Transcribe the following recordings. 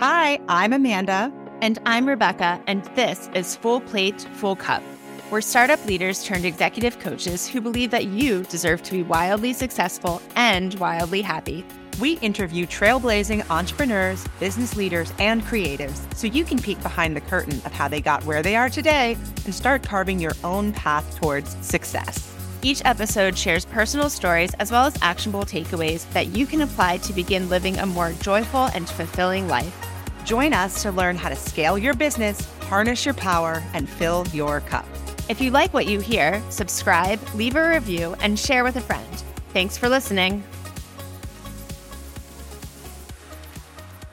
Hi, I'm Amanda. And I'm Rebecca, and this is Full Plate, Full Cup. We're startup leaders turned executive coaches who believe that you deserve to be wildly successful and wildly happy. We interview trailblazing entrepreneurs, business leaders, and creatives so you can peek behind the curtain of how they got where they are today and start carving your own path towards success. Each episode shares personal stories as well as actionable takeaways that you can apply to begin living a more joyful and fulfilling life. Join us to learn how to scale your business, harness your power, and fill your cup. If you like what you hear, subscribe, leave a review, and share with a friend. Thanks for listening.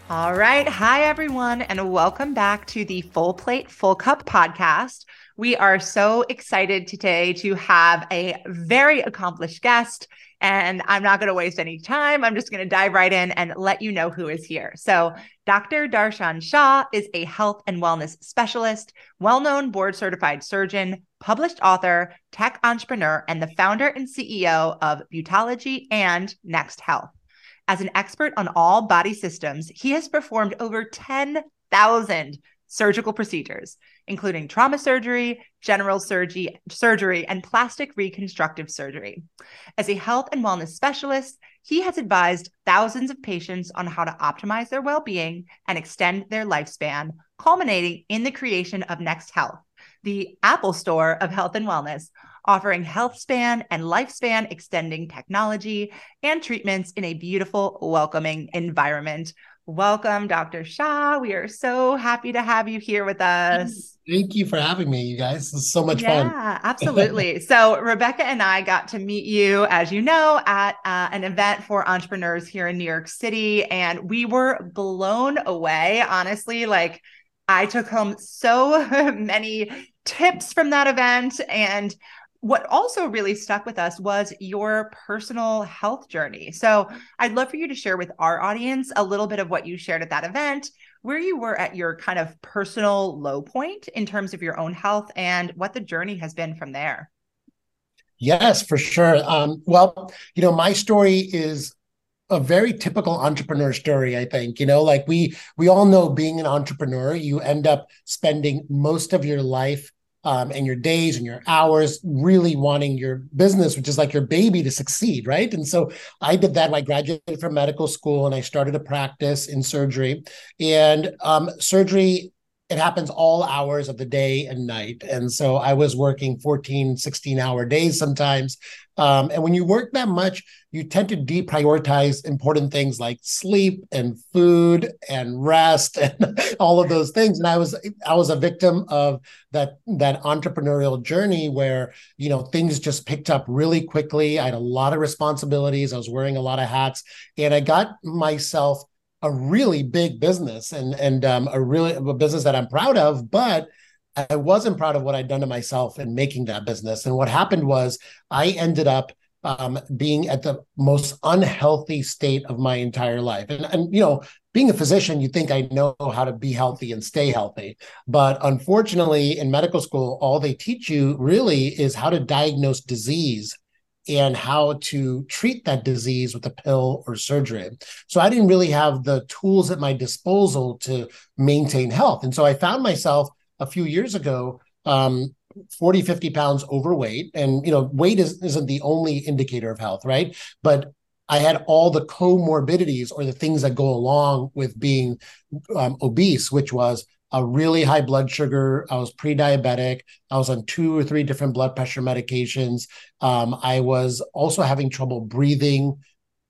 All right. Hi, everyone, and welcome back to the Full Plate, Full Cup podcast. We are so excited today to have a very accomplished guest. And I'm not going to waste any time. I'm just going to dive right in and let you know who is here. So, Dr. Darshan Shah is a health and wellness specialist, well known board certified surgeon, published author, tech entrepreneur, and the founder and CEO of Bodology and Next Health. As an expert on all body systems, he has performed over 10,000 surgical procedures, including trauma surgery, general surgery, surgery, and plastic reconstructive surgery. As a health and wellness specialist, he has advised thousands of patients on how to optimize their well-being and extend their lifespan, culminating in the creation of Next Health, the Apple Store of health and wellness, offering health span and lifespan extending technology and treatments in a beautiful, welcoming environment. Welcome, Dr. Shah. We are so happy to have you here with us. Thank you for having me, you guys. Is so much yeah, fun. Yeah, absolutely. so, Rebecca and I got to meet you, as you know, at uh, an event for entrepreneurs here in New York City. And we were blown away, honestly. Like, I took home so many tips from that event. And what also really stuck with us was your personal health journey. So I'd love for you to share with our audience a little bit of what you shared at that event, where you were at your kind of personal low point in terms of your own health and what the journey has been from there. Yes, for sure. Um, well, you know, my story is a very typical entrepreneur story i think you know like we we all know being an entrepreneur you end up spending most of your life um, and your days and your hours really wanting your business, which is like your baby, to succeed, right? And so I did that. I graduated from medical school and I started a practice in surgery. And um, surgery it happens all hours of the day and night and so i was working 14 16 hour days sometimes um, and when you work that much you tend to deprioritize important things like sleep and food and rest and all of those things. And i was i was a victim of that that entrepreneurial journey where you know things just picked up really quickly. I had a lot of responsibilities. I was wearing a lot of hats and i got myself a really big business and and um, a really a business that I'm proud of, but I wasn't proud of what I'd done to myself in making that business. And what happened was I ended up um, being at the most unhealthy state of my entire life. And, and, you know, being a physician, you think I know how to be healthy and stay healthy. But unfortunately, in medical school, all they teach you really is how to diagnose disease and how to treat that disease with a pill or surgery. So I didn't really have the tools at my disposal to maintain health. And so I found myself a few years ago um, 40 50 pounds overweight and you know weight is, isn't the only indicator of health right but I had all the comorbidities or the things that go along with being um, obese, which was a really high blood sugar. I was pre-diabetic. I was on two or three different blood pressure medications. Um, I was also having trouble breathing.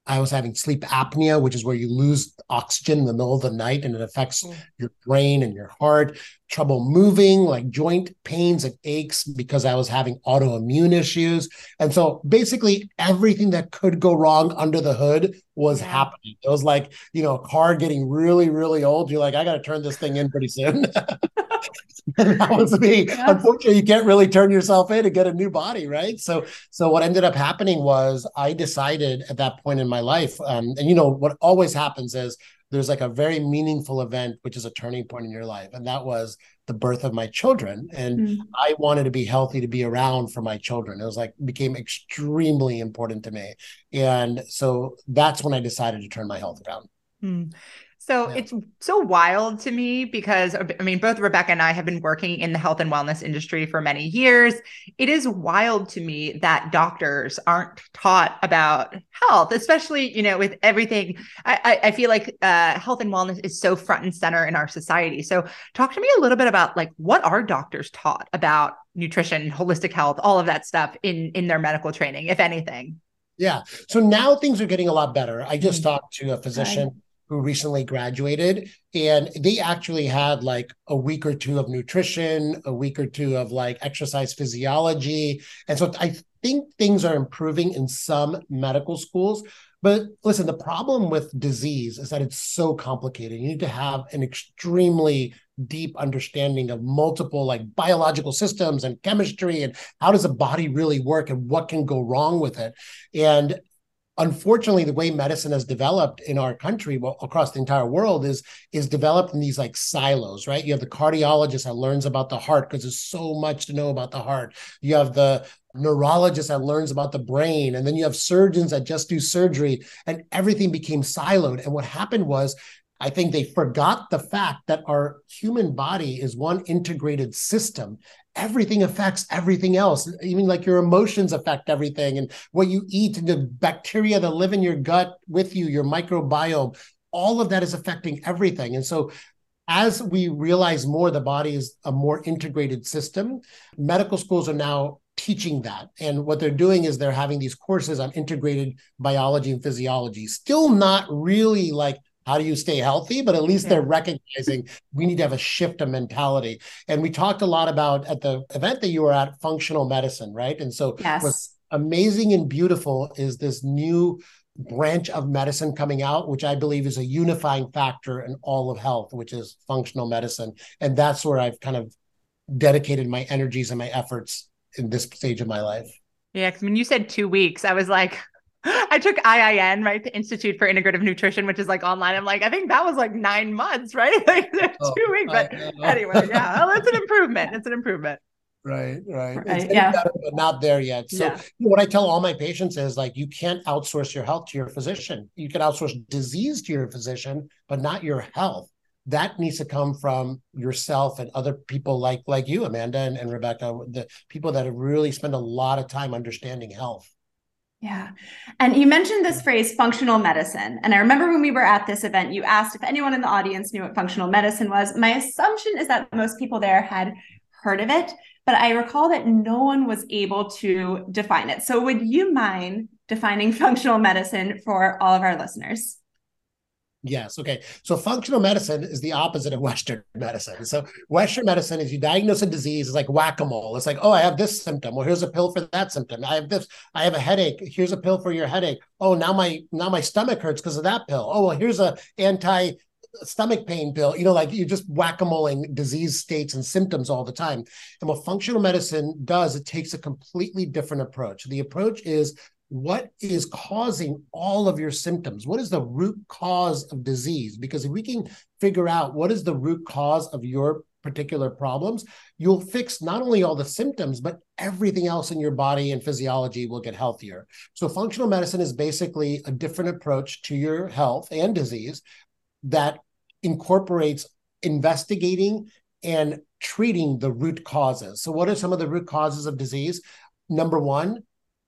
I was having sleep apnea, which is where you lose oxygen in the middle of the night and it affects mm. your brain and your heart. Trouble moving, like joint pains and aches, because I was having autoimmune issues. And so basically, everything that could go wrong under the hood was yeah. happening. It was like, you know, a car getting really, really old. You're like, I got to turn this thing in pretty soon. and that was me. Yeah. Unfortunately, you can't really turn yourself in and get a new body, right? So, so what ended up happening was I decided at that point in my life, um, and you know what always happens is there's like a very meaningful event, which is a turning point in your life, and that was the birth of my children. And mm I wanted to be healthy to be around for my children. It was like became extremely important to me, and so that's when I decided to turn my health around. Hmm. So yeah. it's so wild to me because I mean, both Rebecca and I have been working in the health and wellness industry for many years. It is wild to me that doctors aren't taught about health, especially, you know, with everything. I, I feel like uh, health and wellness is so front and center in our society. So talk to me a little bit about like what are doctors taught about nutrition, holistic health, all of that stuff in in their medical training, if anything. Yeah. So now things are getting a lot better. I just mm-hmm. talked to a physician who recently graduated and they actually had like a week or two of nutrition a week or two of like exercise physiology. And so i think things are improving in some medical schools. But listen the problem with disease is that it's so complicated. You need to have an extremely deep understanding of multiple like biological systems and chemistry and how does a body really work and what can go wrong with it. And unfortunately the way medicine has developed in our country well, across the entire world is is developed in these like silos right? You have the cardiologist that learns about the heart because there's so much to know about the heart. You have the neurologist that learns about the brain and then you have surgeons that just do surgery and everything became siloed. And what happened was I think they forgot the fact that our human body is one integrated system everything affects everything else. Even like your emotions affect everything, and what you eat, and the bacteria that live in your gut with you, your microbiome, all of that is affecting everything. And so, as we realize more, the body is a more integrated system. Medical schools are now teaching that. And what they're doing is they're having these courses on integrated biology and physiology. Still not really like how do you stay healthy? But at least yeah. they're recognizing we need to have a shift of mentality. And we talked a lot about at the event that you were at functional medicine right? And so yes. what's amazing and beautiful is this new branch of medicine coming out which i believe is a unifying factor in all of health which is functional medicine. And that's where i've kind of dedicated my energies and my efforts in this stage of my life. Yeah, because when you said two weeks, I was like, I took IIN, right? The Institute for Integrative Nutrition, which is like online. I'm like, I think that was like nine months, right? Like oh, two weeks. But anyway, yeah, well, it's an improvement. It's an improvement. Right, right. right yeah. Better, but not there yet. So yeah. what I tell all my patients is like you can't outsource your health to your physician. You can outsource disease to your physician, but not your health. That needs to come from yourself and other people like like you, Amanda and, and Rebecca, the people that have really spent a lot of time understanding health. Yeah. And you mentioned this phrase functional medicine. And I remember when we were at this event, you asked if anyone in the audience knew what functional medicine was. My assumption is that most people there had heard of it, but I recall that no one was able to define it. So would you mind defining functional medicine for all of our listeners? Yes. Okay. So functional medicine is the opposite of Western medicine. So Western medicine is you diagnose a disease, it's like whack-a-mole. It's like, oh, I have this symptom. Well, here's a pill for that symptom. I have this, I have a headache. Here's a pill for your headache. Oh, now my now my stomach hurts because of that pill. Oh, well, here's a anti uh, stomach pain pill. You know, like you're just whack-a-moling disease states and symptoms all the time. And what functional medicine does, it takes a completely different approach. The approach is what is causing all of your symptoms? What is the root cause of disease? Because if we can figure out what is the root cause of your particular problems, you'll fix not only all the symptoms, but everything else in your body and physiology will get healthier. So, functional medicine is basically a different approach to your health and disease that incorporates investigating and treating the root causes. So, what are some of the root causes of disease? Number one,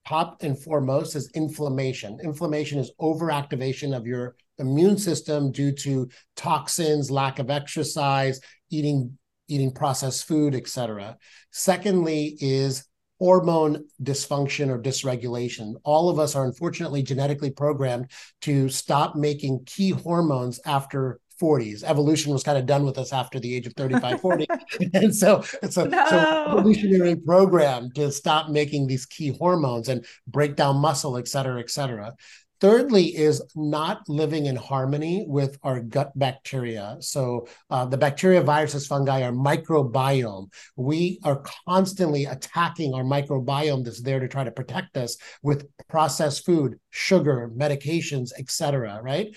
top and foremost is inflammation. Inflammation is overactivation of your immune system due to toxins, lack of exercise, eating eating processed food, etc. Secondly is hormone dysfunction or dysregulation. All of us are unfortunately genetically programmed to stop making key hormones after 40s. Evolution was kind of done with us after the age of 35, 40. and so it's a no. so evolutionary program to stop making these key hormones and break down muscle, et cetera, et cetera. Thirdly, is not living in harmony with our gut bacteria. So, uh, the bacteria, viruses, fungi, our microbiome. We are constantly attacking our microbiome that's there to try to protect us with processed food, sugar, medications, etc. Right?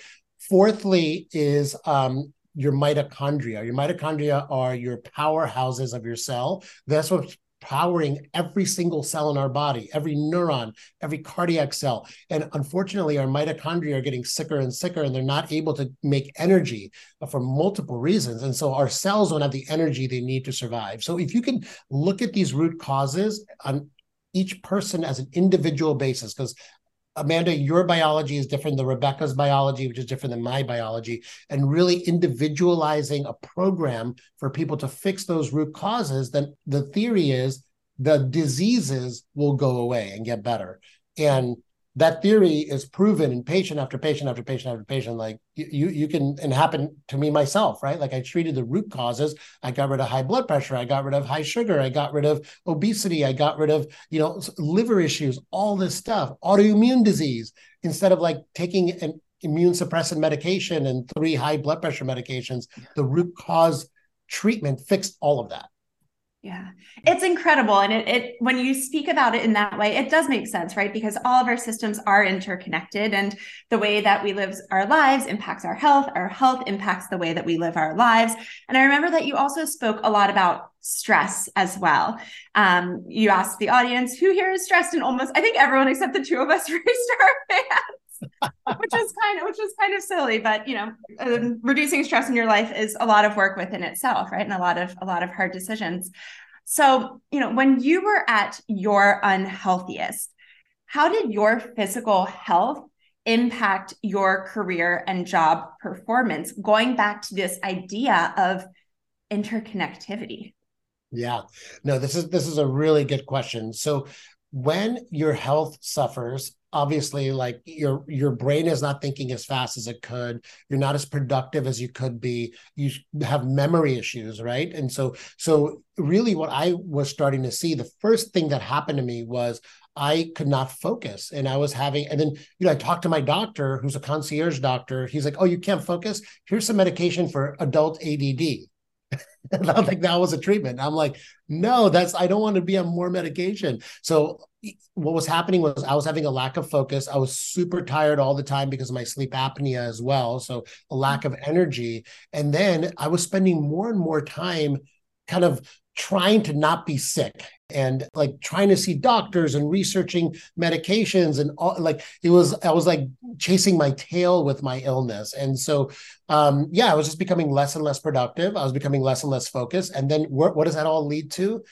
Fourthly, is um, your mitochondria. Your mitochondria are your powerhouses of your cell. That's what's powering every single cell in our body, every neuron, every cardiac cell. And unfortunately, our mitochondria are getting sicker and sicker, and they're not able to make energy for multiple reasons. And so our cells don't have the energy they need to survive. So if you can look at these root causes on each person as an individual basis, because Amanda, your biology is different than Rebecca's biology, which is different than my biology, and really individualizing a program for people to fix those root causes, then the theory is the diseases will go away and get better. And that theory is proven in patient after patient after patient after patient. Like you, you can, and happen to me myself, right? Like I treated the root causes. I got rid of high blood pressure. I got rid of high sugar. I got rid of obesity. I got rid of, you know, liver issues, all this stuff, autoimmune disease, instead of like taking an immune suppressant medication and three high blood pressure medications, the root cause treatment fixed all of that. Yeah, it's incredible. And it, it, when you speak about it in that way, it does make sense, right? Because all of our systems are interconnected and the way that we live our lives impacts our health. Our health impacts the way that we live our lives. And I remember that you also spoke a lot about stress as well. Um, you asked the audience who here is stressed, and almost I think everyone except the two of us raised our hands. Which is kind of which is kind of silly but you know um, reducing stress in your life is a lot of work within itself right? And a lot of a lot of hard decisions. So you know when you were at your unhealthiest how did your physical health impact your career and job performance going back to this idea of interconnectivity? Yeah. No this is this is a really good question. So when your health suffers obviously like your your brain is not thinking as fast as it could you're not as productive as you could be you have memory issues right and so so really what i was starting to see the first thing that happened to me was I could not focus and I was having, and then, you know, I talked to my doctor who's a concierge doctor. He's like, Oh, you can't focus? Here's some medication for adult ADD. and I think that was a treatment. I'm like, no, that's I don't want to be on more medication. So what was happening was I was having a lack of focus. I was super tired all the time because of my sleep apnea as well. So a lack of energy. And then I was spending more and more time kind of trying to not be sick and like trying to see doctors and researching medications and all like it was i was like chasing my tail with my illness and so um yeah i was just becoming less and less productive i was becoming less and less focused and then what, what does that all lead to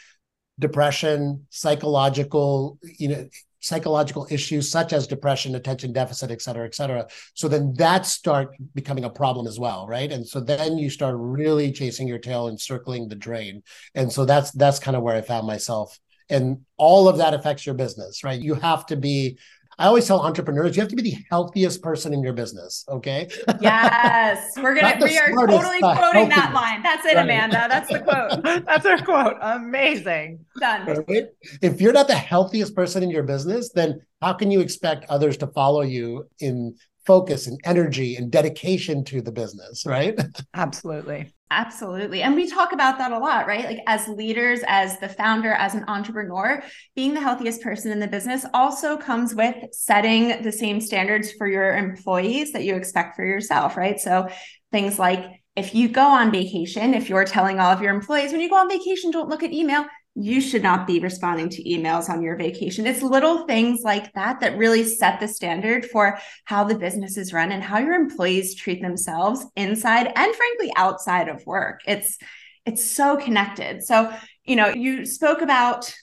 depression, psychological, you know, psychological issues such as depression, attention deficit, et cetera, et cetera. So then that start becoming a problem as well, right? And so then you start really chasing your tail and circling the drain. And so that's that's kind of where I found myself. And all of that affects your business, right? You have to be I always tell entrepreneurs you have to be the healthiest person in your business. Okay. Yes. We're going to, we are totally quoting that line. That's it, right. Amanda. That's the quote. That's our quote. Amazing. Done. Right? If you're not the healthiest person in your business, then how can you expect others to follow you in focus and energy and dedication to the business, right? Absolutely. Absolutely. And we talk about that a lot, right? Like as leaders, as the founder, as an entrepreneur, being the healthiest person in the business also comes with setting the same standards for your employees that you expect for yourself, right? So things like if you go on vacation, if you're telling all of your employees when you go on vacation, don't look at email, you should not be responding to emails on your vacation. It's little things like that that really set the standard for how the business is run and how your employees treat themselves inside and frankly outside of work. It's it's so connected. So, you know, you spoke about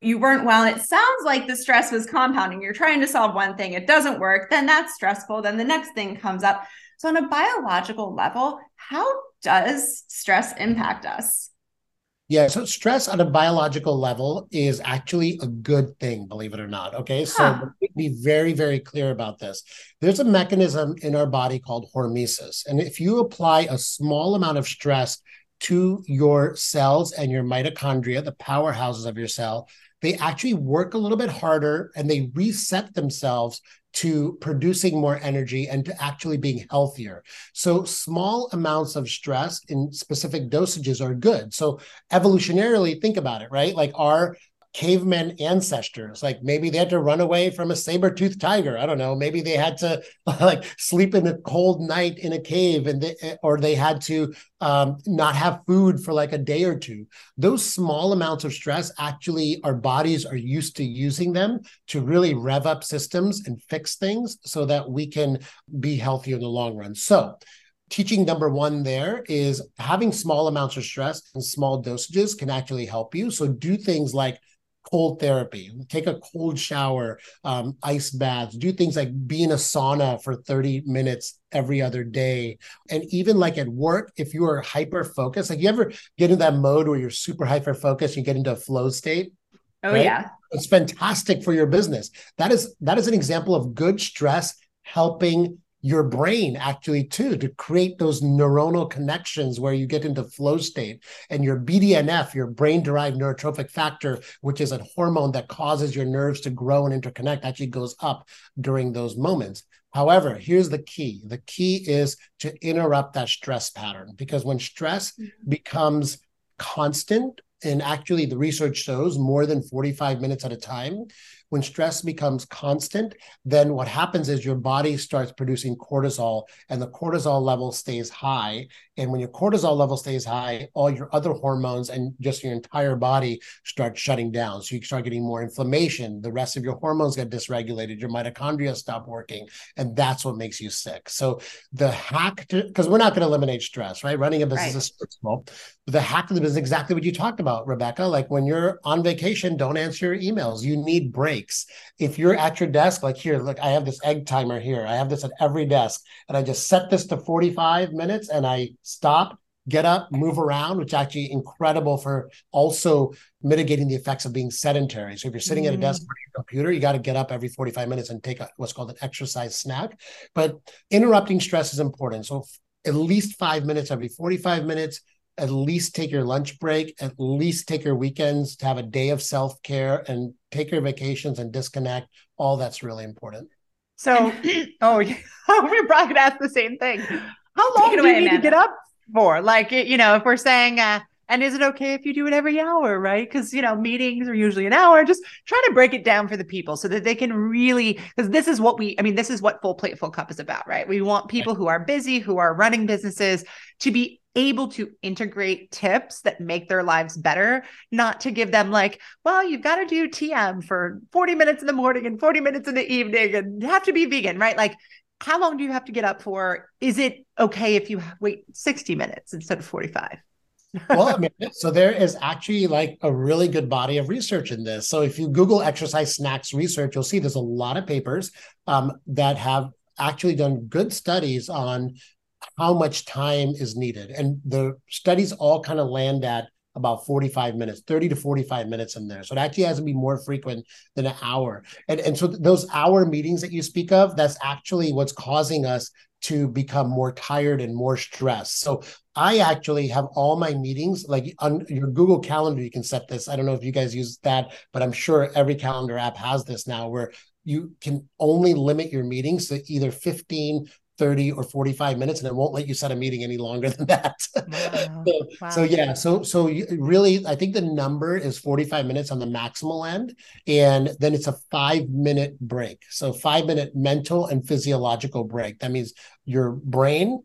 you weren't well. It sounds like the stress was compounding. You're trying to solve one thing, it doesn't work, then that's stressful, then the next thing comes up. So, on a biological level, how does stress impact us? Yeah, so stress on a biological level is actually a good thing, believe it or not. Okay, so huh. be very, very clear about this. There's a mechanism in our body called hormesis. And if you apply a small amount of stress to your cells and your mitochondria, the powerhouses of your cell, they actually work a little bit harder and they reset themselves to producing more energy and to actually being healthier. So, small amounts of stress in specific dosages are good. So, evolutionarily, think about it, right? Like our caveman ancestors. Like maybe they had to run away from a saber-toothed tiger. I don't know. Maybe they had to like sleep in a cold night in a cave and they, or they had to um, not have food for like a day or two. Those small amounts of stress actually our bodies are used to using them to really rev up systems and fix things so that we can be healthy in the long run. So teaching number one there is having small amounts of stress and small dosages can actually help you. So do things like cold therapy, take a cold shower, um, ice baths, do things like be in a sauna for 30 minutes every other day. And even like at work, if you are hyper focused, like you ever get in that mode where you're super hyper focused, you get into a flow state. Oh right? yeah. It's fantastic for your business. That is that is an example of good stress helping your brain actually too to create those neuronal connections where you get into flow state and your BDNF your brain derived neurotrophic factor which is a hormone that causes your nerves to grow and interconnect actually goes up during those moments however here's the key the key is to interrupt that stress pattern because when stress mm-hmm. becomes constant and actually the research shows more than 45 minutes at a time when stress becomes constant, then what happens is your body starts producing cortisol and the cortisol level stays high. And when your cortisol level stays high, all your other hormones and just your entire body start shutting down. So you start getting more inflammation. The rest of your hormones get dysregulated. Your mitochondria stop working. And that's what makes you sick. So the hack to, because we're not going to eliminate stress, right? Running a business right. is stressful. The hack of the business is exactly what you talked about, Rebecca. Like when you're on vacation, don't answer your emails. You need breaks breaks. If you're at your desk, like here, look, I have this egg timer here. I have this at every desk, and I just set this to 45 minutes and I stop, get up, move around, which actually incredible for also mitigating the effects of being sedentary. So if you're sitting mm. at a desk mm. or your computer, you got to get up every 45 minutes and take a, what's called an exercise snack. But interrupting stress is important. So at least five minutes every 45 minutes at least take your lunch break, at least take your weekends to have a day of self care and take your vacations and disconnect. All that's really important. So, oh, we're probably gonna ask the same thing. How long do away, you need Amanda. to get up for? Like, you know, if we're saying, uh, and is it okay if you do it every hour, right? Because, you know, meetings are usually an hour. Just try to break it down for the people so that they can really, because this is what we, I mean, this is what Full Plate, Full Cup is about, right? We want people who are busy, who are running businesses to be able to integrate tips that make their lives better, not to give them like, well, you've got to do TM for 40 minutes in the morning and 40 minutes in the evening and have to be vegan, right? Like, how long do you have to get up for? Is it okay if you wait 60 minutes instead of 45? well, I mean, so there is actually like a really good body of research in this. So if you Google exercise snacks research, you'll see there's a lot of papers um, that have actually done good studies on how much time is needed. And the studies all kind of land at about 45 minutes, 30 to 45 minutes in there. So it actually has to be more frequent than an hour. And, and so those hour meetings that you speak of, that's actually what's causing us to become more tired and more stressed. So I actually have all my meetings like on your Google Calendar. You can set this. I don't know if you guys use that, but I'm sure every calendar app has this now where you can only limit your meetings to either 15 30 or 45 minutes and it won't let you set a meeting any longer than that wow. so, wow. so, yeah so so really i think the number is 45 minutes on the maximal end and then it's a five minute break so five minute mental and physiological break that means your brain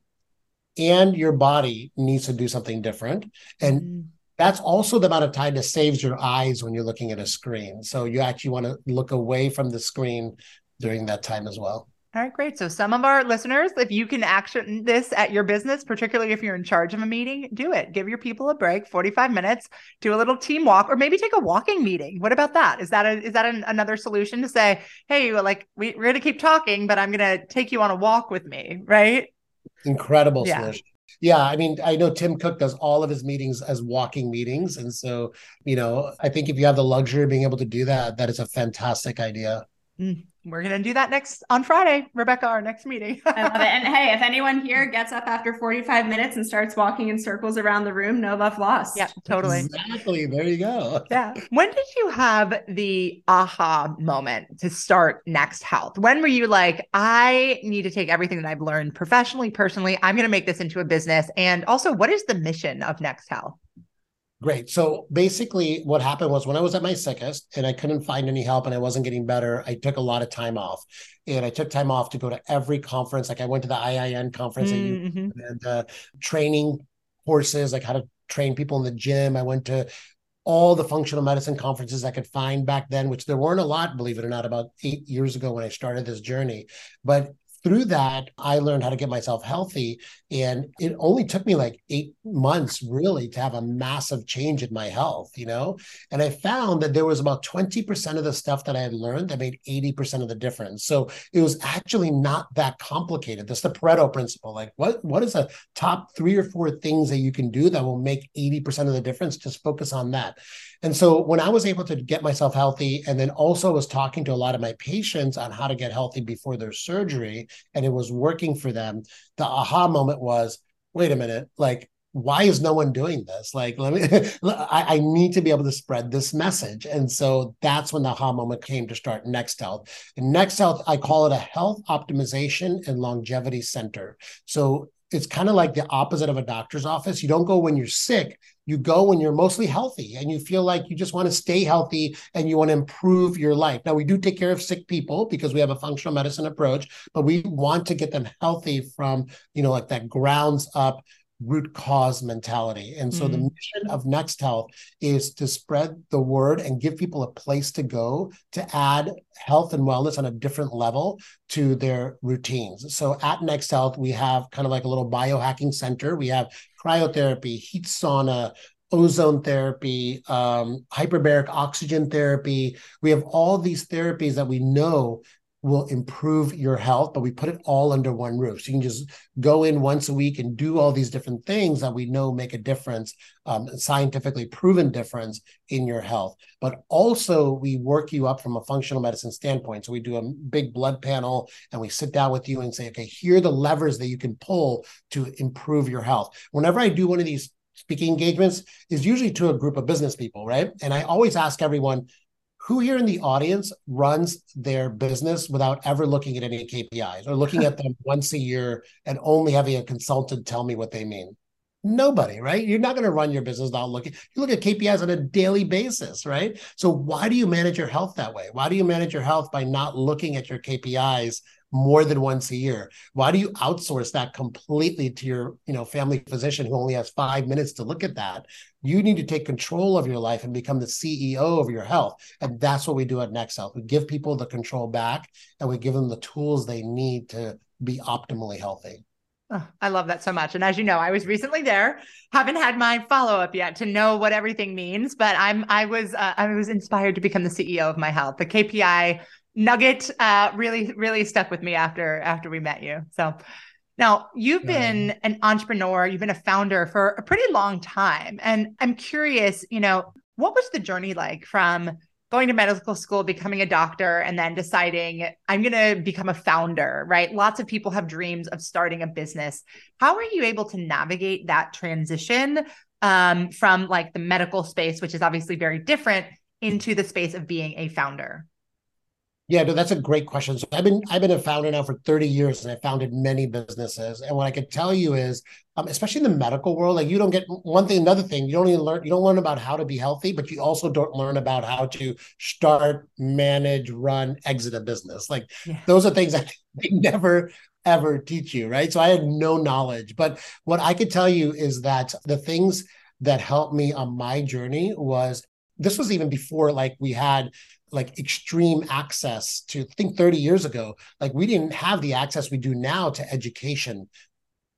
and your body needs to do something different and mm. that's also the amount of time that saves your eyes when you're looking at a screen so you actually want to look away from the screen during that time as well all right, great. So, some of our listeners, if you can action this at your business, particularly if you're in charge of a meeting, do it. Give your people a break, 45 minutes, do a little team walk, or maybe take a walking meeting. What about that? Is that a, is that an, another solution to say, hey, like we, we're going to keep talking, but I'm going to take you on a walk with me, right? Incredible yeah. solution. Yeah, I mean, I know Tim Cook does all of his meetings as walking meetings. And so, you know, I think if you have the luxury of being able to do that, that is a fantastic idea. Mm, we're going to do that next on Friday, Rebecca, our next meeting. I love it. And hey, if anyone here gets up after 45 minutes and starts walking in circles around the room, no love lost. Yeah, totally. Exactly. There you go. Yeah. When did you have the aha moment to start Next Health? When were you like, I need to take everything that I've learned professionally, personally, I'm going to make this into a business? And also, what is the mission of Next Health? Great. So basically, what happened was when I was at my sickest and I couldn't find any help and I wasn't getting better, I took a lot of time off. And I took time off to go to every conference. Like I went to the IIN conference mm-hmm. and uh, training courses, like how to train people in the gym. I went to all the functional medicine conferences I could find back then, which there weren't a lot, believe it or not, about eight years ago when I started this journey. But through that, I learned how to get myself healthy. And it only took me like eight months really to have a massive change in my health, you know? And I found that there was about 20% of the stuff that I had learned that made 80% of the difference. So it was actually not that complicated. That's the Pareto principle. Like what, what is the top three or four things that you can do that will make 80% of the difference? Just focus on that. And so when I was able to get myself healthy and then also was talking to a lot of my patients on how to get healthy before their surgery and it was working for them, the aha moment was, wait a minute, like why is no one doing this? Like, let me, I, I, need to be able to spread this message. And so that's when the aha moment came to start Next Health. And Next Health, I call it a health optimization and longevity center. So it's kind of like the opposite of a doctor's office. You don't go when you're sick, you go when you're mostly healthy and you feel like you just want to stay healthy and you want to improve your life. Now, we do take care of sick people because we have a functional medicine approach, but we want to get them healthy from, you know, like that grounds up root cause mentality. And so mm. the mission of Next Health is to spread the word and give people a place to go to add health and wellness on a different level to their routines. So at Next Health, we have kind of like a little biohacking center. We have cryotherapy, heat sauna, ozone therapy, um, hyperbaric oxygen therapy. We have all these therapies that we know will improve your health, but we put it all under one roof. So you can just go in once a week and do all these different things that we know make a difference, um, scientifically proven difference in your health. But also, we work you up from a functional medicine standpoint. So we do a big blood panel and we sit down with you and say, okay, here are the levers that you can pull to improve your health. Whenever I do one of these speaking engagements is usually to a group of business people, right? And I always ask everyone, who here in the audience runs their business without ever looking at any KPIs or looking at them once a year and only having a consultant tell me what they mean? Nobody, right? You're not going to run your business without looking. You look at KPIs on a daily basis, right? So why do you manage your health that way? Why do you manage your health by not looking at your KPIs more than once a year? Why do you outsource that completely to your, you know, family physician who only has 5 minutes to look at that? You need to take control of your life and become the CEO of your health. And that's what we do at Next Health. We give people the control back and we give them the tools they need to be optimally healthy. Oh, I love that so much. And as you know, I was recently there. Haven't had my follow up yet to know what everything means, but I'm I was uh, I was inspired to become the CEO of my health. The KPI nugget uh, really really stuck with me after after we met you. So now you've been an entrepreneur, you've been a founder for a pretty long time, and I'm curious, you know, what was the journey like from going to medical school, becoming a doctor, and then deciding I'm going to become a founder, right? Lots of people have dreams of starting a business. How are you able to navigate that transition um, from like the medical space, which is obviously very different, into the space of being a founder? Yeah, no, that's a great question. So I've been I've been a founder now for 30 years and I founded many businesses. And what I can tell you is, um, especially in the medical world, like you don't get one thing, another thing, you don't even learn, you don't learn about how to be healthy, but you also don't learn about how to start, manage, run, exit a business. Like yeah. those are things that they never ever teach you, right? So I had no knowledge. But what I could tell you is that the things that helped me on my journey was this was even before like we had like extreme access to think 30 years ago like we didn't have the access we do now to education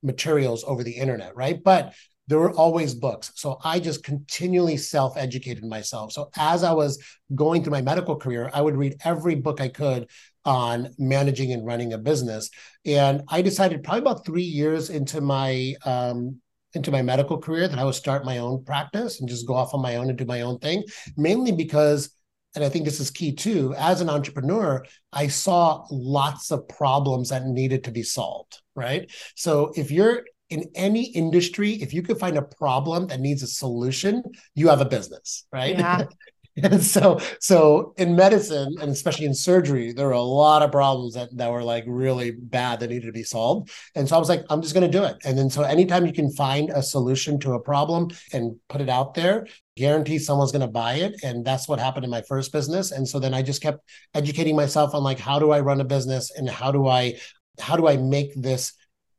materials over the internet right? But there were always books. So i just continually self-educated myself. So as i was going through my medical career i would read every book i could on managing and running a business. And i decided probably about three years into my um, into my medical career that i would start my own practice and just go off on my own and do my own thing mainly because and I think this is key too, as an entrepreneur, I saw lots of problems that needed to be solved, right? So if you're in any industry, if you could find a problem that needs a solution, you have a business, right? Yeah. And so, so in medicine and especially in surgery, there were a lot of problems that, that were like really bad that needed to be solved. And so I was like, I'm just going to do it. And then so anytime you can find a solution to a problem and put it out there, guarantee someone's going to buy it. And that's what happened in my first business. And so then I just kept educating myself on like, how do I run a business and how do I, how do I make this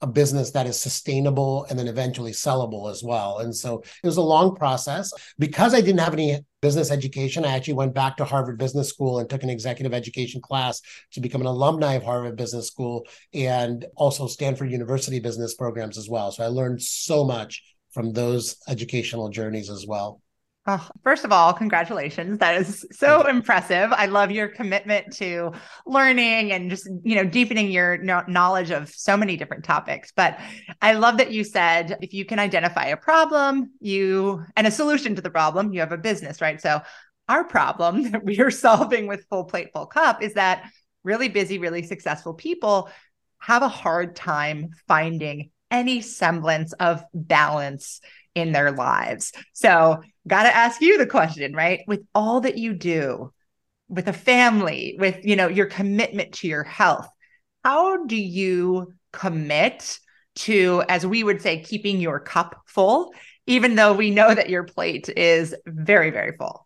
a business that is sustainable and then eventually sellable as well. And so it was a long process. Because I didn't have any business education, I actually went back to Harvard Business School and took an executive education class to become an alumni of Harvard Business School and also Stanford University business programs as well. So I learned so much from those educational journeys as well. Oh, first of all, congratulations. That is so impressive. I love your commitment to learning and just, you know, deepening your knowledge of so many different topics. But I love that you said if you can identify a problem, you and a solution to the problem, you have a business, right? So our problem that we are solving with Full Plate Full Cup is that really busy, really successful people have a hard time finding any semblance of balance in their lives. So, got to ask you the question, right? With all that you do, with a family, with, you know, your commitment to your health, how do you commit to as we would say keeping your cup full even though we know that your plate is very very full?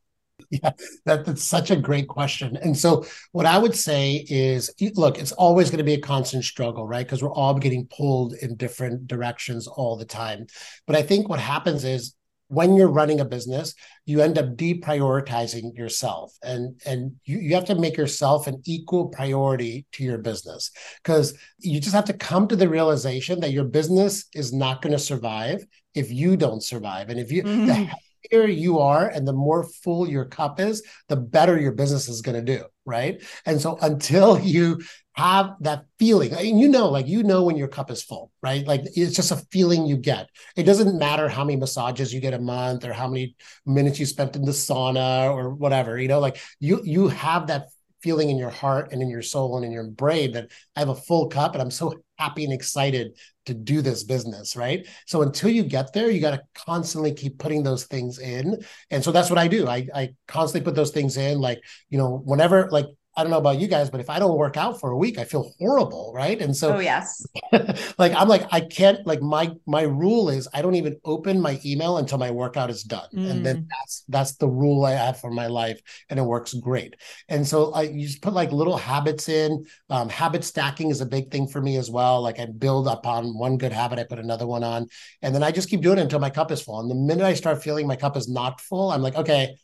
yeah, that, that's such a great question. And so, what I would say is look, it's always going to be a constant struggle, right? Because we're all getting pulled in different directions all the time. But I think what happens is when you're running a business, you end up deprioritizing yourself. And, and you, you have to make yourself an equal priority to your business because you just have to come to the realization that your business is not going to survive if you don't survive. And if you, mm-hmm. the happier you are and the more full your cup is, the better your business is going to do. Right. And so until you have that feeling, and you know, like you know when your cup is full, right? Like it's just a feeling you get. It doesn't matter how many massages you get a month or how many minutes you spent in the sauna or whatever, you know, like you you have that feeling in your heart and in your soul and in your brain that I have a full cup and I'm so happy and excited to do this business, right? So until you get there, you got to constantly keep putting those things in. And so that's what I do. I, I constantly put those things in. Like, you know, whenever, like, I don't know about you guys, but if I don't work out for a week, I feel horrible, right? And so, oh yes, like I'm like I can't like my my rule is I don't even open my email until my workout is done, mm. and then mm. that's that's the rule I have for my life, and it works great. And so I you just put like little habits in. Um, habit stacking is a big thing for me as well. Like I build upon one good habit, I put another one on, and then I just keep doing it until my cup is full. And the minute I start feeling my cup is not full, I'm like, okay,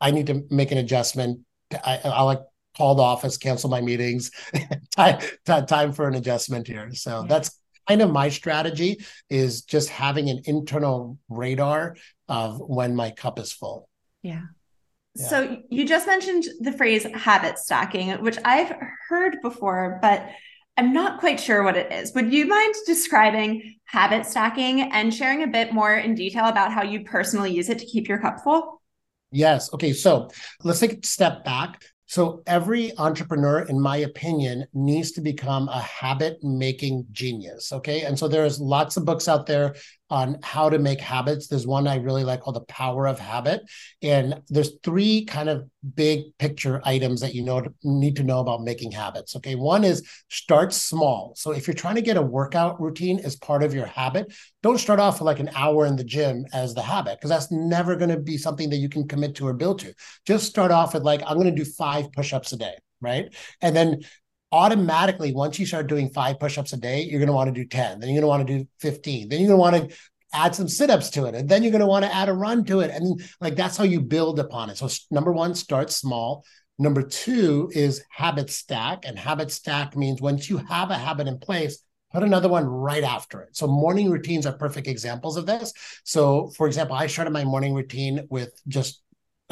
I need to make an adjustment. I, I like call the office, cancel my meetings, time, time for an adjustment here. So yeah. that's kind of my strategy is just having an internal radar of when my cup is full. Yeah. yeah. So you just mentioned the phrase habit stacking, which I've heard before, but I'm not quite sure what it is. Would you mind describing habit stacking and sharing a bit more in detail about how you personally use it to keep your cup full? Yes. Okay. So let's take a step back. So every entrepreneur, in my opinion, needs to become a habit making genius. Okay. And so there's lots of books out there on how to make habits. There's one I really like called The Power of Habit. And there's three kind of big picture items that you know need to know about making habits. Okay. One is start small. So if you're trying to get a workout routine as part of your habit, don't start off with like an hour in the gym as the habit, because that's never going to be something that you can commit to or build to. Just start off with like, I'm going to do five push-ups a day right? And then automatically once you start doing five push-ups a day you're going to want to do 10 then you're going to want to do 15 then you're going to want to add some sit-ups to it and then you're going to want to add a run to it and like that's how you build upon it so number one start small number two is habit stack and habit stack means once you have a habit in place put another one right after it so morning routines are perfect examples of this so for example i started my morning routine with just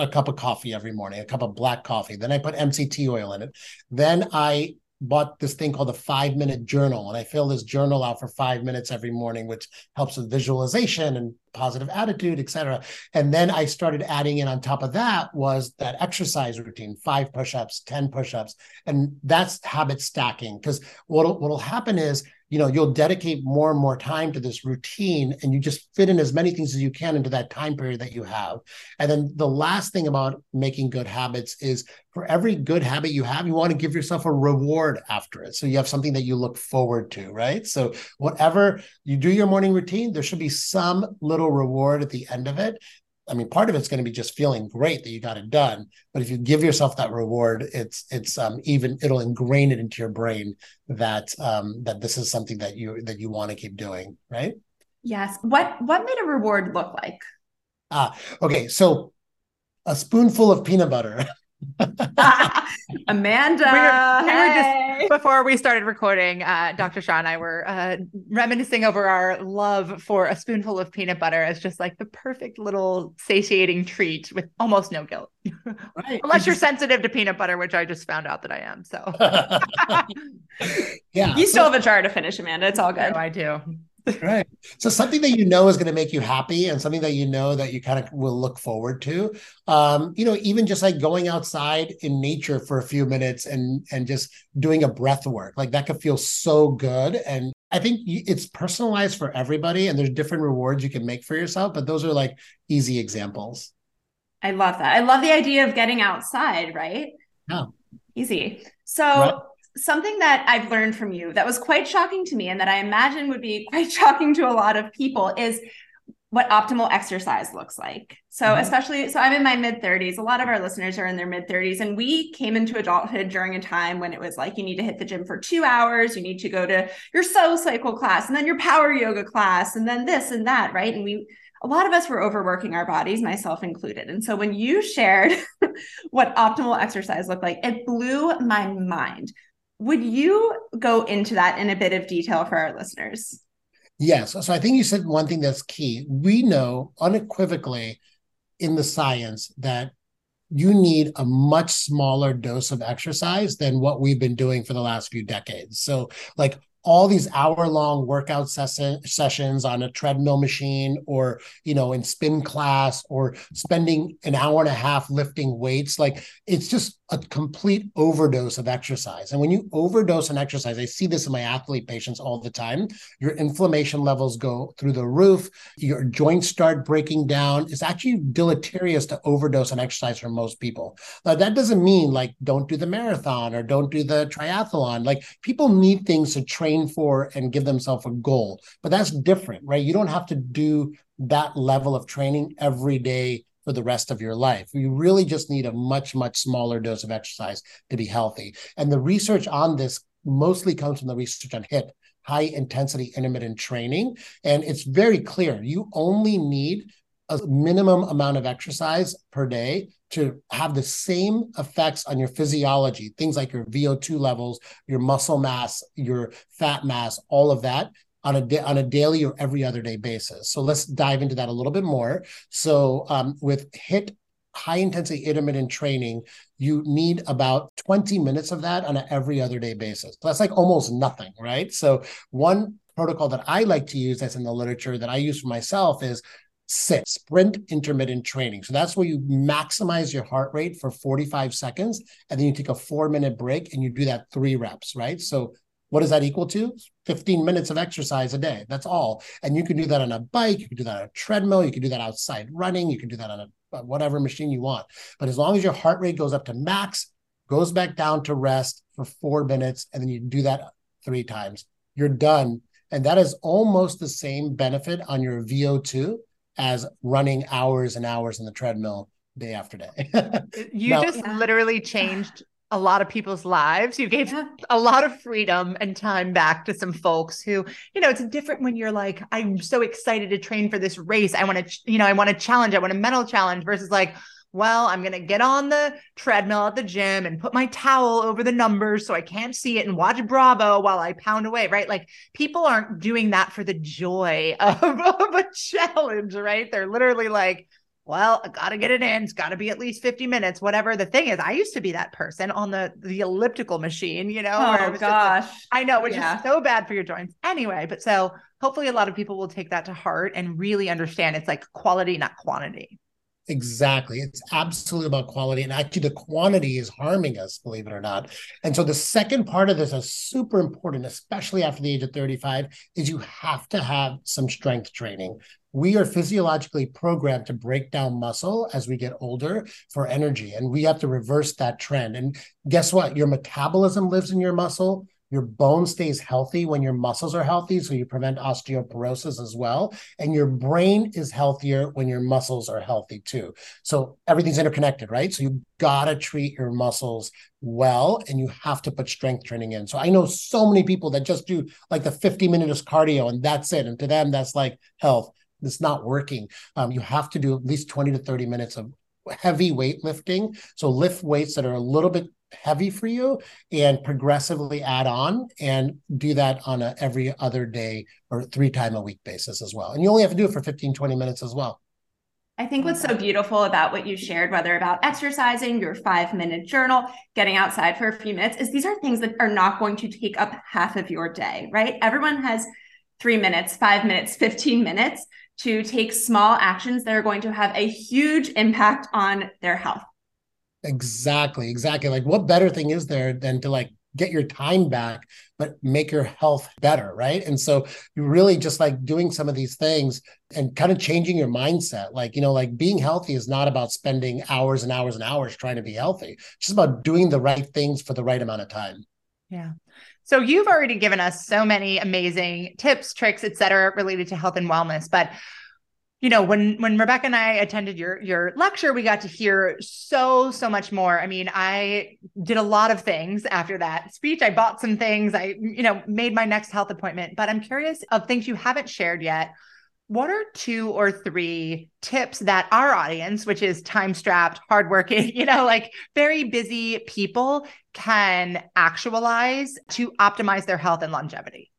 a cup of coffee every morning, a cup of black coffee. Then I put MCT oil in it. Then I bought this thing called a five minute journal and i fill this journal out for five minutes every morning which helps with visualization and positive attitude etc and then i started adding in on top of that was that exercise routine five push-ups 10 push-ups and that's habit stacking. Because what'll, what'll happen is you know you'll dedicate more and more time to this routine and you just fit in as many things as you can into that time period that you have. And then the last thing about making good habits is for every good habit you have you want to give yourself a reward after it. So you have something that you look forward to right? So whatever you do your morning routine there should be some little reward at the end of it I mean, part of it's going to be just feeling great that you got it done. But if you give yourself that reward, it's it's um, even it'll ingrain it into your brain that um, that this is something that you that you want to keep doing, right? Yes. What what made a reward look like? Ah, okay. So a spoonful of peanut butter Amanda. We were, we were just before we started recording, uh, Dr. Shah and I were uh, reminiscing over our love for a spoonful of peanut butter as just like the perfect little satiating treat with almost no guilt. Right. Unless you're sensitive to peanut butter, which I just found out that I am. So yeah. You still have a jar to finish, Amanda. It's all good. I do right. So something that you know is going to make you happy and something that you know that you kind of will look forward to. Um, you know, even just like going outside in nature for a few minutes and and just doing a breath work. Like that could feel so good and I think it's personalized for everybody and there's different rewards you can make for yourself, but those are like easy examples. I love that. I love the idea of getting outside, right? Yeah. Easy. So right something that I've learned from you that was quite shocking to me and that I imagine would be quite shocking to a lot of people is what optimal exercise looks like. So, mm-hmm. especially, so I'm in my mid 30s. A lot of our listeners are in their mid 30s, and we came into adulthood during a time when it was like you need to hit the gym for two hours, you need to go to your SoulCycle class, and then your power yoga class, and then this and that, right? And we, a lot of us were overworking our bodies, myself included. And so when you shared what optimal exercise looked like, it blew my mind. Would you go into that in a bit of detail for our listeners? Yes. So I think you said one thing that's key. We know unequivocally in the science that you need a much smaller dose of exercise than what we've been doing for the last few decades. So, like all these hour long workout ses- sessions on a treadmill machine or you know in spin class or spending an hour and a half lifting weights like it's just a complete overdose of exercise. And when you overdose on exercise i see this in my athlete patients all the time your inflammation levels go through the roof your joints start breaking down. It's actually deleterious to overdose on exercise for most people. Now that doesn't mean like don't do the marathon or don't do the triathlon. Like people need things to train train for and give themselves a goal. But that's different, right? You don't have to do that level of training every day for the rest of your life. You really just need a much, much smaller dose of exercise to be healthy. And the research on this mostly comes from the research on HIIT, high intensity intermittent training. And it's very clear you only need a minimum amount of exercise per day to have the same effects on your physiology, things like your VO2 levels, your muscle mass, your fat mass, all of that on a on a daily or every other day basis. So let's dive into that a little bit more. So um, with HIIT high intensity intermittent training, you need about 20 minutes of that on an every other day basis. That's like almost nothing, right? So one protocol that I like to use that's in the literature that I use for myself is SIT, sprint intermittent training. So that's where you maximize your heart rate for 45 seconds, and then you take a four minute break and you do that three reps, right? So what does that equal to? 15 minutes of exercise a day. That's all. And you can do that on a bike, you can do that on a treadmill, you can do that outside running, you can do that on a uh, whatever machine you want. But as long as your heart rate goes up to max, goes back down to rest for four minutes, and then you do that three times, you're done. And that is almost the same benefit on your VO2 as running hours and hours in the treadmill day after day. you now, just literally changed a lot of people's lives. You gave yeah. a lot of freedom and time back to some folks who, you know, it's different when you're like, I'm so excited to train for this race. I want to, you know, I want to challenge, I want a mental challenge versus like, well, I'm going to get on the treadmill at the gym and put my towel over the numbers so I can't see it and watch Bravo while I pound away, right? Like people aren't doing that for the joy of, of a challenge, right? They're literally like, well, I got to get it in. It's got to be at least 50 minutes, whatever. The thing is, I used to be that person on the the elliptical machine, you know. Oh gosh. Like, I know, which yeah. is so bad for your joints. Anyway, but so hopefully a lot of people will take that to heart and really understand it's like quality, not quantity. Exactly. It's absolutely about quality. And actually, the quantity is harming us, believe it or not. And so, the second part of this is super important, especially after the age of 35, is you have to have some strength training. We are physiologically programmed to break down muscle as we get older for energy, and we have to reverse that trend. And guess what? Your metabolism lives in your muscle your bone stays healthy when your muscles are healthy, so you prevent osteoporosis as well. And your brain is healthier when your muscles are healthy too. So everything's interconnected, right? So you gotta treat your muscles well and you have to put strength training in. So I know so many people that just do like the 50 minutes of cardio and that's it. And to them, that's like health. It's not working. Um, you have to do at least 20 to 30 minutes of heavy weightlifting. So lift weights that are a little bit heavy for you and progressively add on and do that on a every other day or three time a week basis as well. And you only have to do it for 15, 20 minutes as well. I think what's so beautiful about what you shared, whether about exercising, your five minute journal, getting outside for a few minutes, is these are things that are not going to take up half of your day, right? Everyone has three minutes, five minutes, 15 minutes to take small actions that are going to have a huge impact on their health. Exactly, exactly. Like what better thing is there than to like get your time back but make your health better, right? And so you really just like doing some of these things and kind of changing your mindset. Like, you know, like being healthy is not about spending hours and hours and hours trying to be healthy. It's just about doing the right things for the right amount of time. Yeah. So you've already given us so many amazing tips, tricks, et cetera, related to health and wellness. But you know when when rebecca and i attended your your lecture we got to hear so so much more. I mean i did a lot of things after that speech. I bought some things. I you know made my Next Health appointment. But i'm curious of things you haven't shared yet. What are two or three tips that our audience which is time strapped hardworking you know like very busy people can actualize to optimize their health and longevity?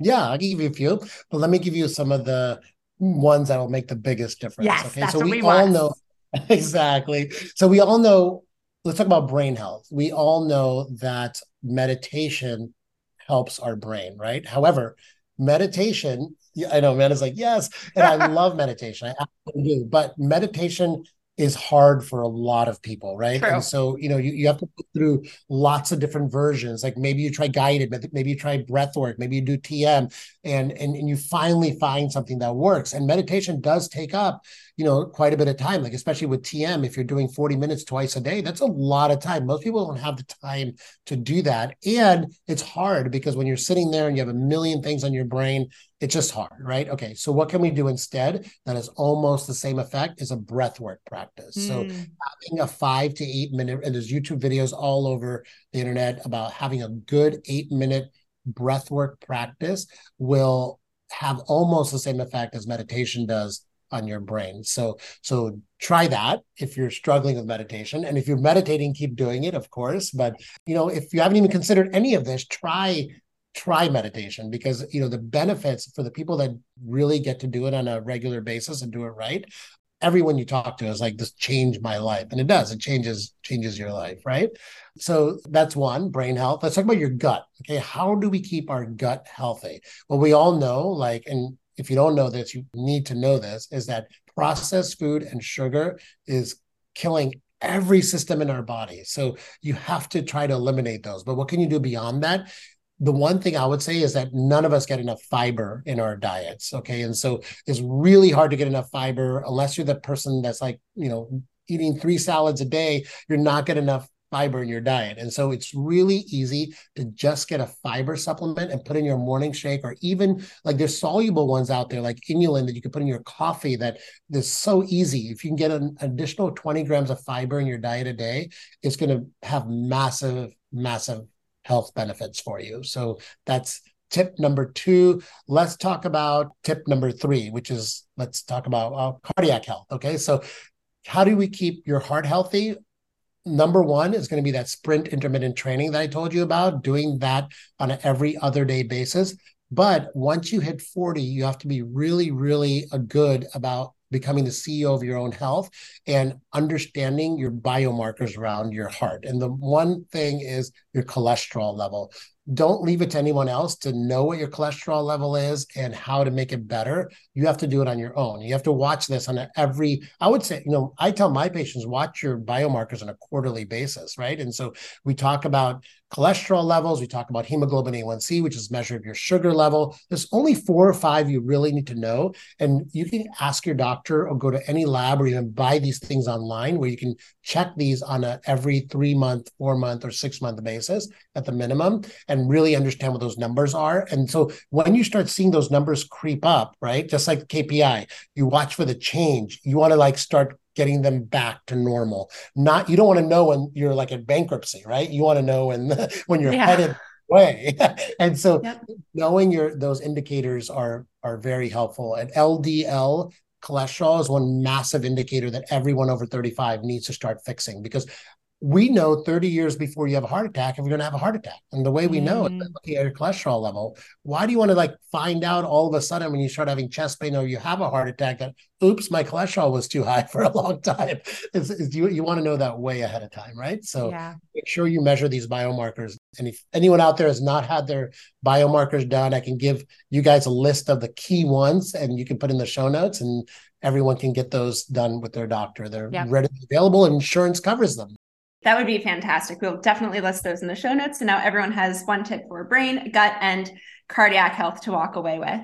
Yeah, I'll give you a few, but let me give you some of the ones that'll make the biggest difference. Yes, okay, so we, we all know exactly. So we all know. Let's talk about brain health. We all know that meditation helps our brain, right? However, meditation. I know, man is like yes, and I love meditation. I absolutely do. But meditation is hard for a lot of people, right? True. And so, you know, you, you have to go through lots of different versions. Like maybe you try guided, maybe you try breath work, maybe you do TM, and, and and you finally find something that works. And meditation does take up you know, quite a bit of time, like especially with TM, if you're doing 40 minutes twice a day, that's a lot of time. Most people don't have the time to do that. And it's hard because when you're sitting there and you have a million things on your brain, it's just hard, right? Okay. So what can we do instead that has almost the same effect is a breath work practice. Mm. So hmm. having a five to eight minute, and there's YouTube videos all over the internet about having a good eight minute breath work practice will have almost the same effect as meditation does on your brain. So so try that if you're struggling with meditation. And if you're meditating keep doing it of course, but you know if you haven't even considered any of this try try meditation because you know the benefits for the people that really get to do it on a regular basis and do it right everyone you talk to is like this changed my life. And it does. It changes changes your life right? So that's one brain health. Let's talk about your gut okay? How do we keep our gut healthy? Well we all know like and if you don't know this, you need to know this, is that processed food and sugar is killing every system in our body. So you have to try to eliminate those. But what can you do beyond that? The one thing I would say is that none of us get enough fiber in our diets. Okay. And so it's really hard to get enough fiber unless you're the person that's like, you know, eating three salads a day, you're not getting enough fiber in your diet. And so it's really easy to just get a fiber supplement and put in your morning shake, or even like there's soluble ones out there like inulin that you can put in your coffee that is so easy. If you can get an additional 20 grams of fiber in your diet a day, it's going to have massive, massive health benefits for you. So that's tip number two. Let's talk about tip number three, which is let's talk about uh, cardiac health. Okay. So how do we keep your heart healthy? Number one is going to be that sprint intermittent training that I told you about, doing that on an every other day basis. But once you hit 40, you have to be really, really uh, good about becoming the CEO of your own health and understanding your biomarkers around your heart. And the one thing is your cholesterol level. Don't leave it to anyone else to know what your cholesterol level is and how to make it better. You have to do it on your own. You have to watch this on every, I would say, you know, I tell my patients, watch your biomarkers on a quarterly basis, right? And so we talk about cholesterol levels, we talk about hemoglobin A1C, which is measure of your sugar level. There's only four or five you really need to know. And you can ask your doctor or go to any lab or even buy these things online where you can check these on a every three month, four month, or six month basis at the minimum and really understand what those numbers are. And so when you start seeing those numbers creep up, right, just like KPI, you watch for the change. You want to like start getting them back to normal. Not you don't want to know when you're like in bankruptcy, right? You want to know when when you're yeah. headed way. and so yep. knowing your those indicators are are very helpful. And LDL cholesterol is one massive indicator that everyone over 35 needs to start fixing because we know 30 years before you have a heart attack if you're going to have a heart attack. And the way we mm. know is looking at your cholesterol level. Why do you want to like find out all of a sudden when you start having chest pain or you have a heart attack that, oops, my cholesterol was too high for a long time? It's, it's, you, you want to know that way ahead of time, right? So yeah. make sure you measure these biomarkers. And if anyone out there has not had their biomarkers done, I can give you guys a list of the key ones and you can put in the show notes and everyone can get those done with their doctor. They're yep. readily available and insurance covers them. That would be fantastic. We'll definitely list those in the show notes. So now everyone has one tip for brain, gut, and cardiac health to walk away with.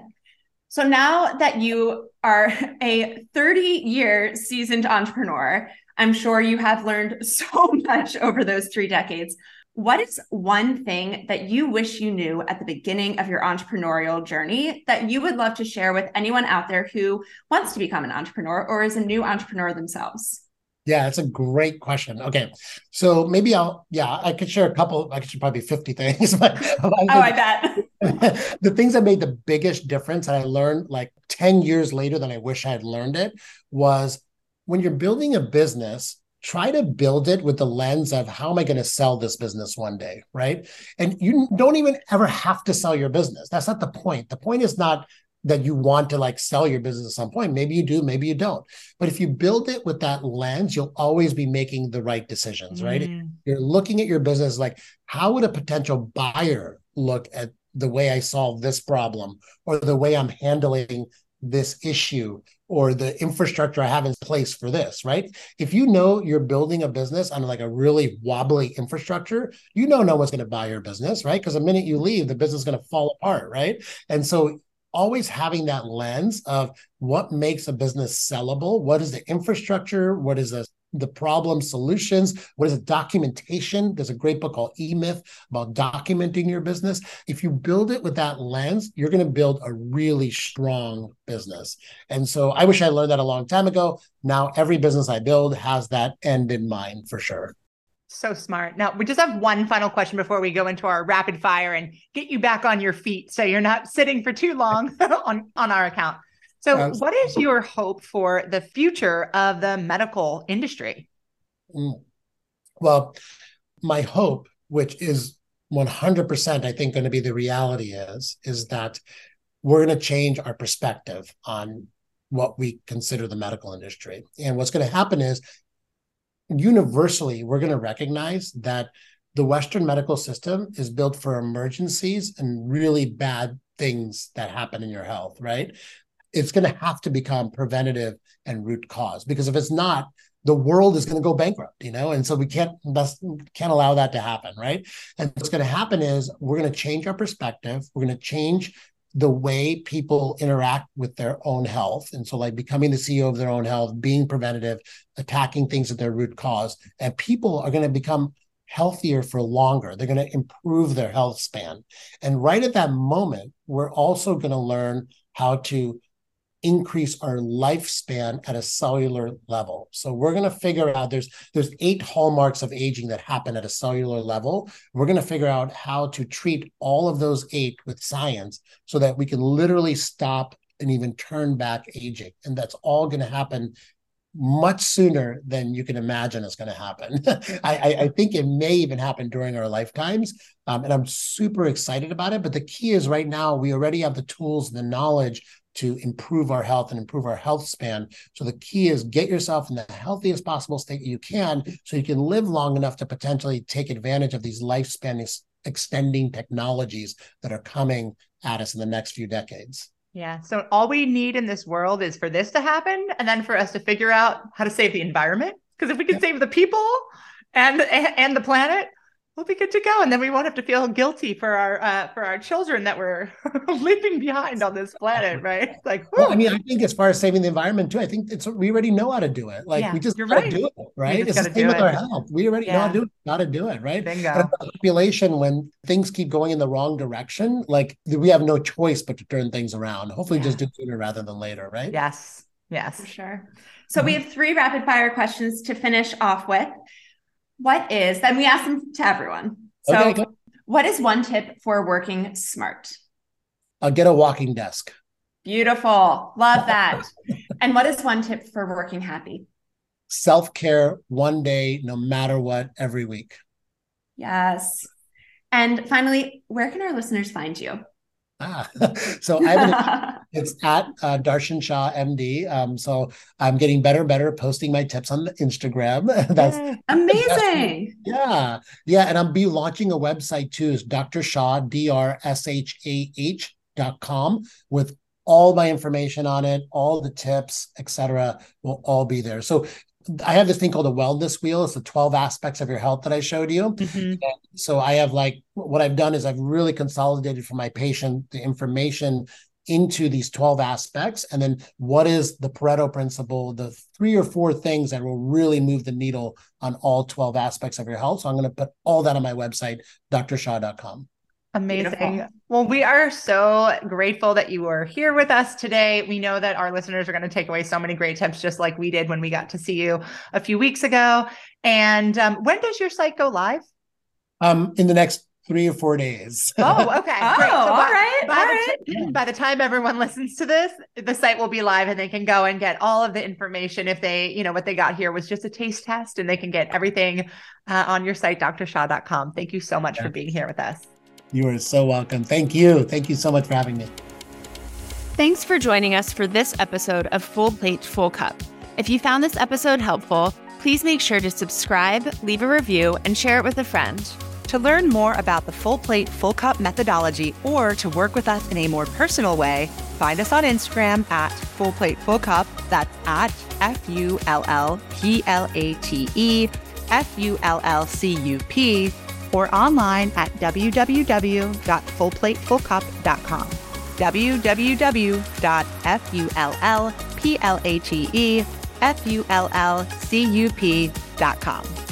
So now that you are a 30 year seasoned entrepreneur, I'm sure you have learned so much over those three decades. What is one thing that you wish you knew at the beginning of your entrepreneurial journey that you would love to share with anyone out there who wants to become an entrepreneur or is a new entrepreneur themselves? Yeah, it's a great question. Okay. So maybe I'll, yeah, I could share a couple, I could probably 50 things. But oh, I bet. the things that made the biggest difference that I learned like 10 years later than I wish I had learned it was when you're building a business, try to build it with the lens of how am I going to sell this business one day, right? And you don't even ever have to sell your business. That's not the point. The point is not that you want to like sell your business at some point. Maybe you do, maybe you don't. But if you build it with that lens, you'll always be making the right decisions, right? Mm. You're looking at your business like, how would a potential buyer look at the way I solve this problem or the way I'm handling this issue or the infrastructure I have in place for this, right? If you know you're building a business on like a really wobbly infrastructure, you know no one's going to buy your business, right? Because the minute you leave, the business is going to fall apart, right? And so always having that lens of what makes a business sellable what is the infrastructure what is the the problem solutions what is the documentation. There's a great book called E-Myth about documenting your business. If you build it with that lens you're going to build a really strong business. And so i wish i learned that a long time ago. Now every business i build has that end in mind for sure so smart. Now, we just have one final question before we go into our rapid fire and get you back on your feet so you're not sitting for too long on, on our account. So, Absolutely. what is your hope for the future of the medical industry? Mm. Well, my hope, which is 100%, I think, going to be the reality is, is that we're going to change our perspective on what we consider the medical industry. And what's going to happen is universally, we're going to recognize that the Western medical system is built for emergencies and really bad things that happen in your health, right? It's going to have to become preventative and root cause because if it's not, the world is going to go bankrupt, you know, and so we can't can't allow that to happen, right? And what's going to happen is we're going to change our perspective. We're going to change the way people interact with their own health. And so, like becoming the CEO of their own health, being preventative, attacking things at their root cause. And people are going to become healthier for longer. They're going to improve their health span. And right at that moment, we're also going to learn how to increase our lifespan at a cellular level. So we're going to figure out there's there's eight hallmarks of aging that happen at a cellular level. We're going to figure out how to treat all of those eight with science so that we can literally stop and even turn back aging. And that's all going to happen much sooner than you can imagine is going to happen. I, I, think it may even happen during our lifetimes. Um, and I'm super excited about it. But the key is right now, we already have the tools the knowledge to improve our health and improve our health span. So the key is get yourself in the healthiest possible state you can so you can live long enough to potentially take advantage of these lifespan extending technologies that are coming at us in the next few decades. Yeah. So all we need in this world is for this to happen and then for us to figure out how to save the environment. Because if we can yeah. save the people and and the planet, we'll be good to go. And then we won't have to feel guilty for our uh, for our children that we're leaving behind on this planet right? Like well, i mean i think as far as saving the environment too i think it's we already know how to do it. Like yeah, we just you're right. do it right? it's the same with it. our health. We already yeah. know how to do it how to do it right? Bingo. population when things keep going in the wrong direction like we have no choice but to turn things around. Hopefully yeah. just do sooner rather than later right? Yes yes. For sure. So we have three rapid fire questions to finish off with what is, then we ask them to everyone. So, okay, what is one tip for working smart? I'll get a walking desk. Beautiful. Love that. and what is one tip for working happy? Self care one day, no matter what, every week. Yes. And finally, where can our listeners find you? Ah, so I have it's at uh, Darshan Shah MD. Um, so I'm getting better and better posting my tips on Instagram. that's amazing. yeah, yeah, and I'm be launching a website too. Is Dr. Shah D R S H A H dot com with all my information on it, all the tips, etc. will all be there. So I have this thing called a wellness wheel. It's the 12 aspects of your health that I showed you. Mm-hmm. So I have like what I've done is I've really consolidated for my patient the information into these 12 aspects. And then what is the Pareto principle, the three or four things that will really move the needle on all 12 aspects of your health. So I'm going to put all that on my website, drshah.com. Amazing. Beautiful. Well, we are so grateful that you were here with us today. We know that our listeners are going to take away so many great tips, just like we did when we got to see you a few weeks ago. And um, when does your site go live? Um, in the next three or four days. Oh, okay. oh, Great. So all by, right. By, all the right. T- by the time everyone listens to this, the site will be live and they can go and get all of the information. If they, you know, what they got here was just a taste test and they can get everything uh, on your site, drshah.com. Thank you so much yeah. for being here with us. You are so welcome. Thank you. Thank you so much for having me. Thanks for joining us for this episode of Full Plate, Full Cup. If you found this episode helpful, please make sure to subscribe, leave a review, and share it with a friend. To learn more about the Full Plate, Full Cup methodology or to work with us in a more personal way, find us on Instagram at Full Plate, Full Cup. That's at F U L L P L A T E F U L L C U P or online at www.fullplatefullcup.com. www.fullplatefullcup.com.